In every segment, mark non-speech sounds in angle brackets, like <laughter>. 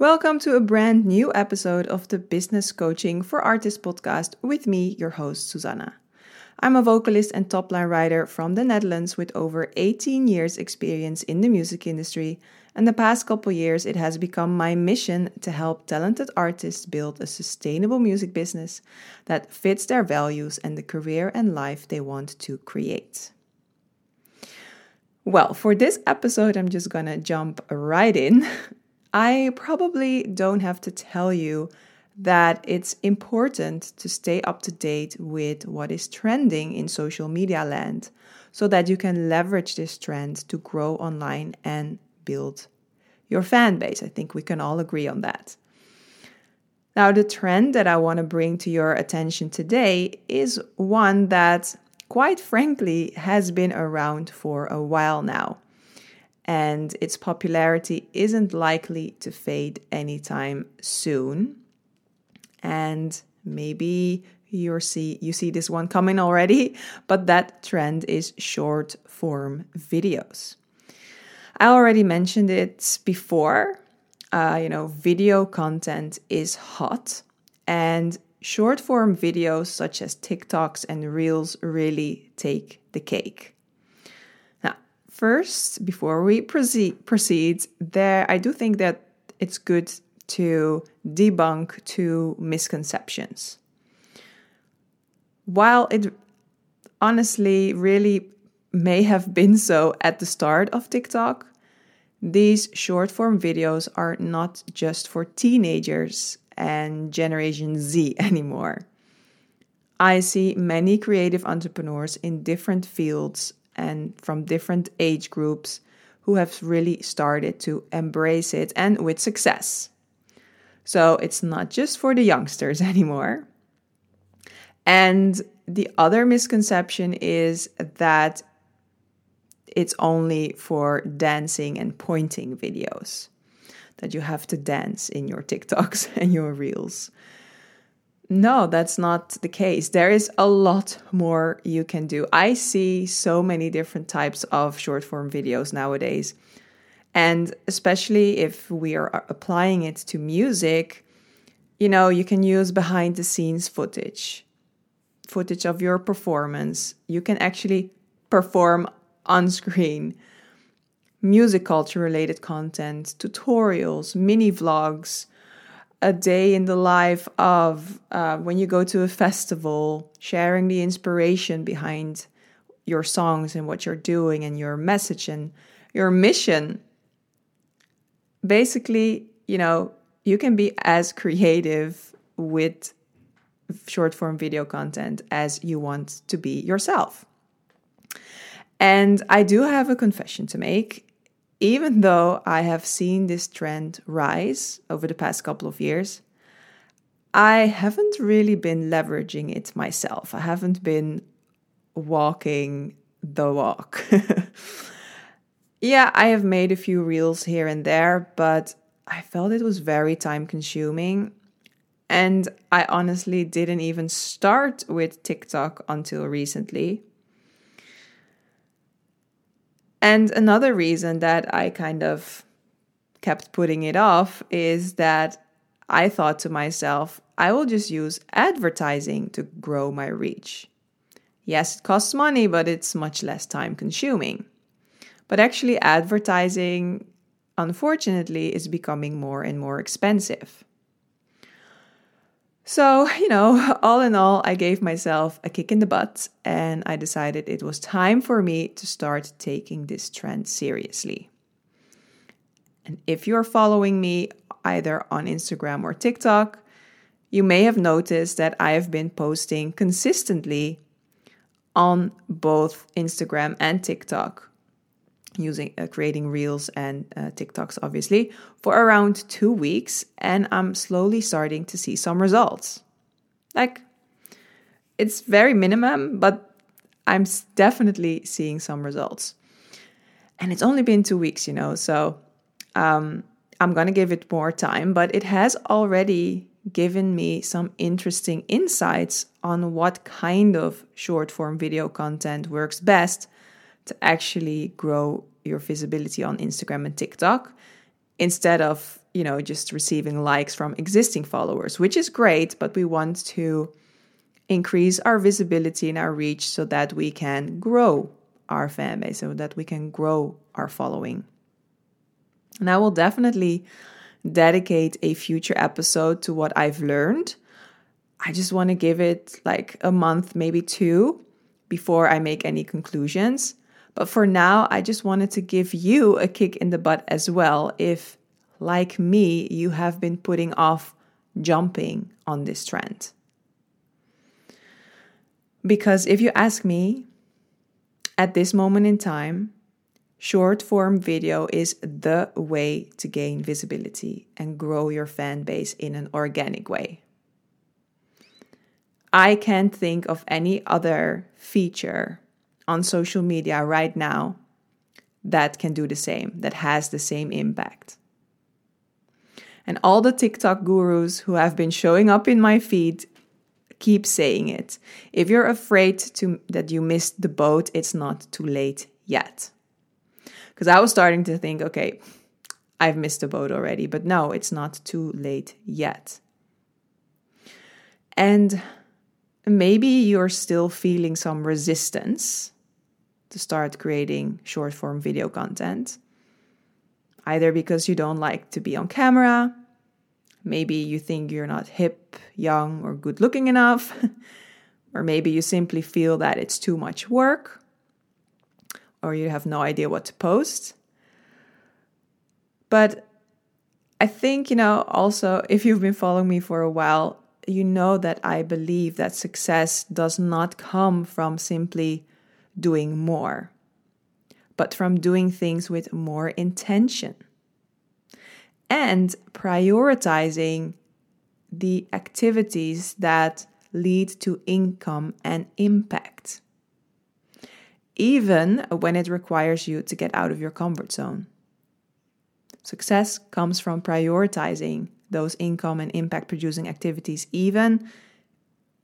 Welcome to a brand new episode of the Business Coaching for Artists podcast with me, your host, Susanna. I'm a vocalist and top line writer from the Netherlands with over 18 years' experience in the music industry. And the past couple years, it has become my mission to help talented artists build a sustainable music business that fits their values and the career and life they want to create. Well, for this episode, I'm just gonna jump right in. <laughs> I probably don't have to tell you that it's important to stay up to date with what is trending in social media land so that you can leverage this trend to grow online and build your fan base. I think we can all agree on that. Now, the trend that I want to bring to your attention today is one that, quite frankly, has been around for a while now and its popularity isn't likely to fade anytime soon. And maybe you see you see this one coming already, <laughs> but that trend is short form videos. I already mentioned it before. Uh, you know, video content is hot, and short form videos such as TikToks and Reels really take the cake first, before we proceed, there I do think that it's good to debunk two misconceptions. While it honestly really may have been so at the start of TikTok, these short form videos are not just for teenagers and Generation Z <laughs> anymore. I see many creative entrepreneurs in different fields and from different age groups who have really started to embrace it and with success. So it's not just for the youngsters <laughs> anymore. And the other misconception is that it's only for dancing and pointing videos, that you have to dance in your TikToks <laughs> and your Reels. No, that's not the case. There is a lot more you can do. I see so many different types of short form videos nowadays. And especially if we are applying it to music, you know, you can use behind the scenes footage, footage of your performance. You can actually perform on screen, music culture related content, tutorials, mini vlogs a day in the life of uh, when you go to a festival, sharing the inspiration behind your songs and what you're doing and your message and your mission. Basically, you know, you can be as creative with short form video content as you want to be yourself. And I do have a confession to make even though I have seen this trend rise over the past couple of years, I haven't really been leveraging it myself. I haven't been walking the walk. <laughs> yeah, I have made a few reels here and there, but I felt it was very time consuming. And I honestly didn't even start with TikTok until recently. And another reason that I kind of kept putting it off is that I thought to myself, I will just use advertising to grow my reach. Yes, it costs money, but it's much less time consuming. But actually, advertising, unfortunately, is becoming more and more expensive. So, you know, <laughs> all in all, I gave myself a kick in the butt and I decided it was time for me to start taking this trend seriously. And if you're following me either on Instagram or TikTok, you may have noticed that I have been posting consistently on both Instagram and TikTok using uh, creating reels and uh, TikToks obviously for around 2 weeks and I'm slowly starting to see some results. Like it's very minimum but I'm definitely seeing some results. And it's only been 2 weeks, you know. So um, I'm going to give it more time, but it has already given me some interesting insights on what kind of short form video content works best to actually grow your visibility on Instagram and TikTok instead of you know, just receiving likes from existing followers, which is great, but we want to increase our visibility and our reach so that we can grow our fan base, so that we can grow our following. And I will definitely dedicate a future episode to what I've learned. I just want to give it like a month, maybe two, before I make any conclusions. But for now, I just wanted to give you a kick in the butt as well if, like me, you have been putting off jumping on this trend. Because if you ask me, at this moment in time, short form video is the way to gain visibility and grow your fan base in an organic way. I can't think of any other feature on social media right now that can do the same, that has the same impact. And all the TikTok gurus who have been showing up in my feed keep saying it. If you're afraid to that you missed the boat, it's not too late yet. Because I was starting to think, okay, I've missed the boat already, but no, it's not too late yet. And maybe you're still feeling some resistance to start creating short form video content. Either because you don't like to be on camera, maybe you think you're not hip, young, or good looking enough, <laughs> or maybe you simply feel that it's too much work, or you have no idea what to post. But I think, you know, also, if you've been following me for a while, you know that I believe that success does not come from simply doing more, but from doing things with more intention and prioritizing the activities that lead to income and impact, even when it requires you to get out of your comfort zone. Success comes from prioritizing those income and impact producing activities, even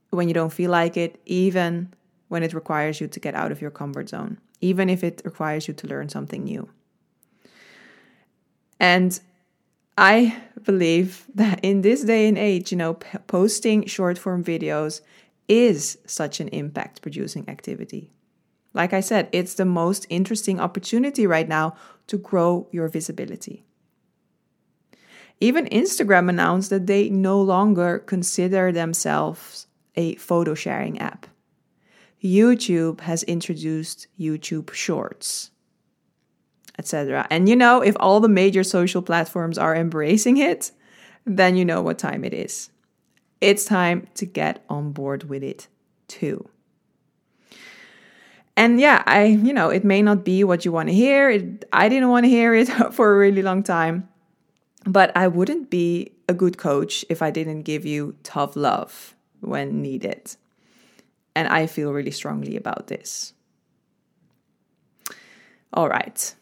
when you don't feel like it, even when it requires you to get out of your comfort zone, even if it requires you to learn something new. And I believe that in this day and age, you know, p- posting short form videos is such an impact producing activity. Like I said, it's the most interesting opportunity right now to grow your visibility. Even Instagram announced that they no longer consider themselves a photo sharing app. YouTube has introduced YouTube Shorts, etc. And you know, if all the major social platforms are embracing it, then you know what time it is. It's time to get on board with it too. And yeah, I, you know, it may not be what you want to hear. It, I didn't want to hear it <laughs> for a really long time. But I wouldn't be a good coach if I didn't give you tough love when needed. And I feel really strongly about this. All right.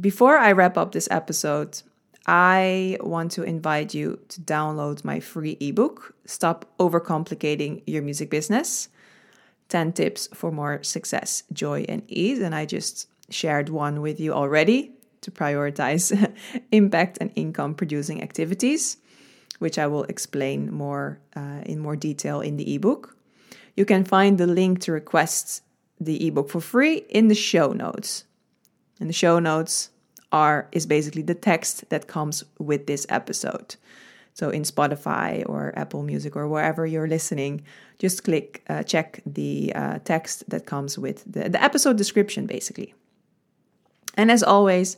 Before I wrap up this episode, I want to invite you to download my free ebook, Stop Overcomplicating Your Music Business 10 Tips for More Success, Joy, and Ease. And I just shared one with you already to prioritize <laughs> impact and income producing activities, which I will explain more uh, in more detail in the ebook. You can find the link to request the ebook for free in the show notes. And the show notes are is basically the text that comes with this episode. So in Spotify or Apple Music or wherever you're listening, just click uh, check the uh, text that comes with the, the episode description, basically. And as always,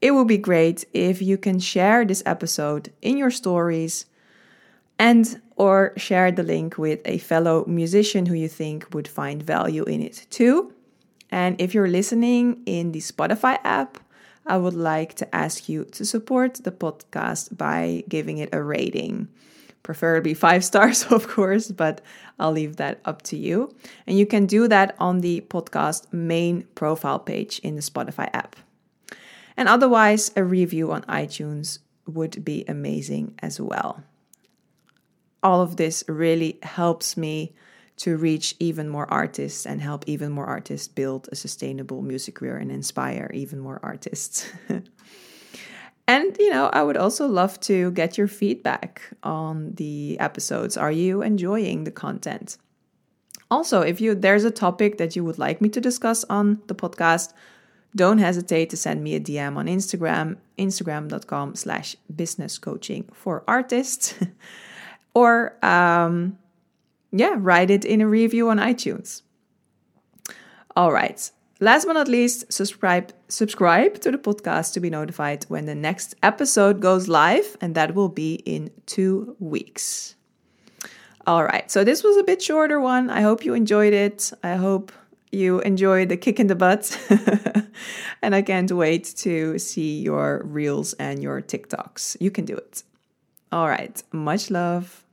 it would be great if you can share this episode in your stories and or share the link with a fellow musician who you think would find value in it too. And if you're listening in the Spotify app, I would like to ask you to support the podcast by giving it a rating. Preferably five <laughs> stars, of course, but I'll leave that up to you. And you can do that on the podcast main profile page in the Spotify app. And otherwise, a review on iTunes would be amazing as well all of this really helps me to reach even more artists and help even more artists build a sustainable music career and inspire even more artists. <laughs> And, you know, I would also love to get your feedback on the episodes. Are you enjoying the content? Also, if you there's a topic that you would like me to discuss on the podcast, don't hesitate to send me a DM on Instagram, instagram.com slash business coaching for artists. <laughs> or um, yeah, write it in a review on iTunes. All right. Last but not least, subscribe subscribe to the podcast to be notified when the next episode goes live, and that will be in two weeks. All right, so this was a bit shorter one. I hope you enjoyed it. I hope you enjoyed the kick in the butt, <laughs> and I can't wait to see your reels and your TikToks. You can do it. All right, much love.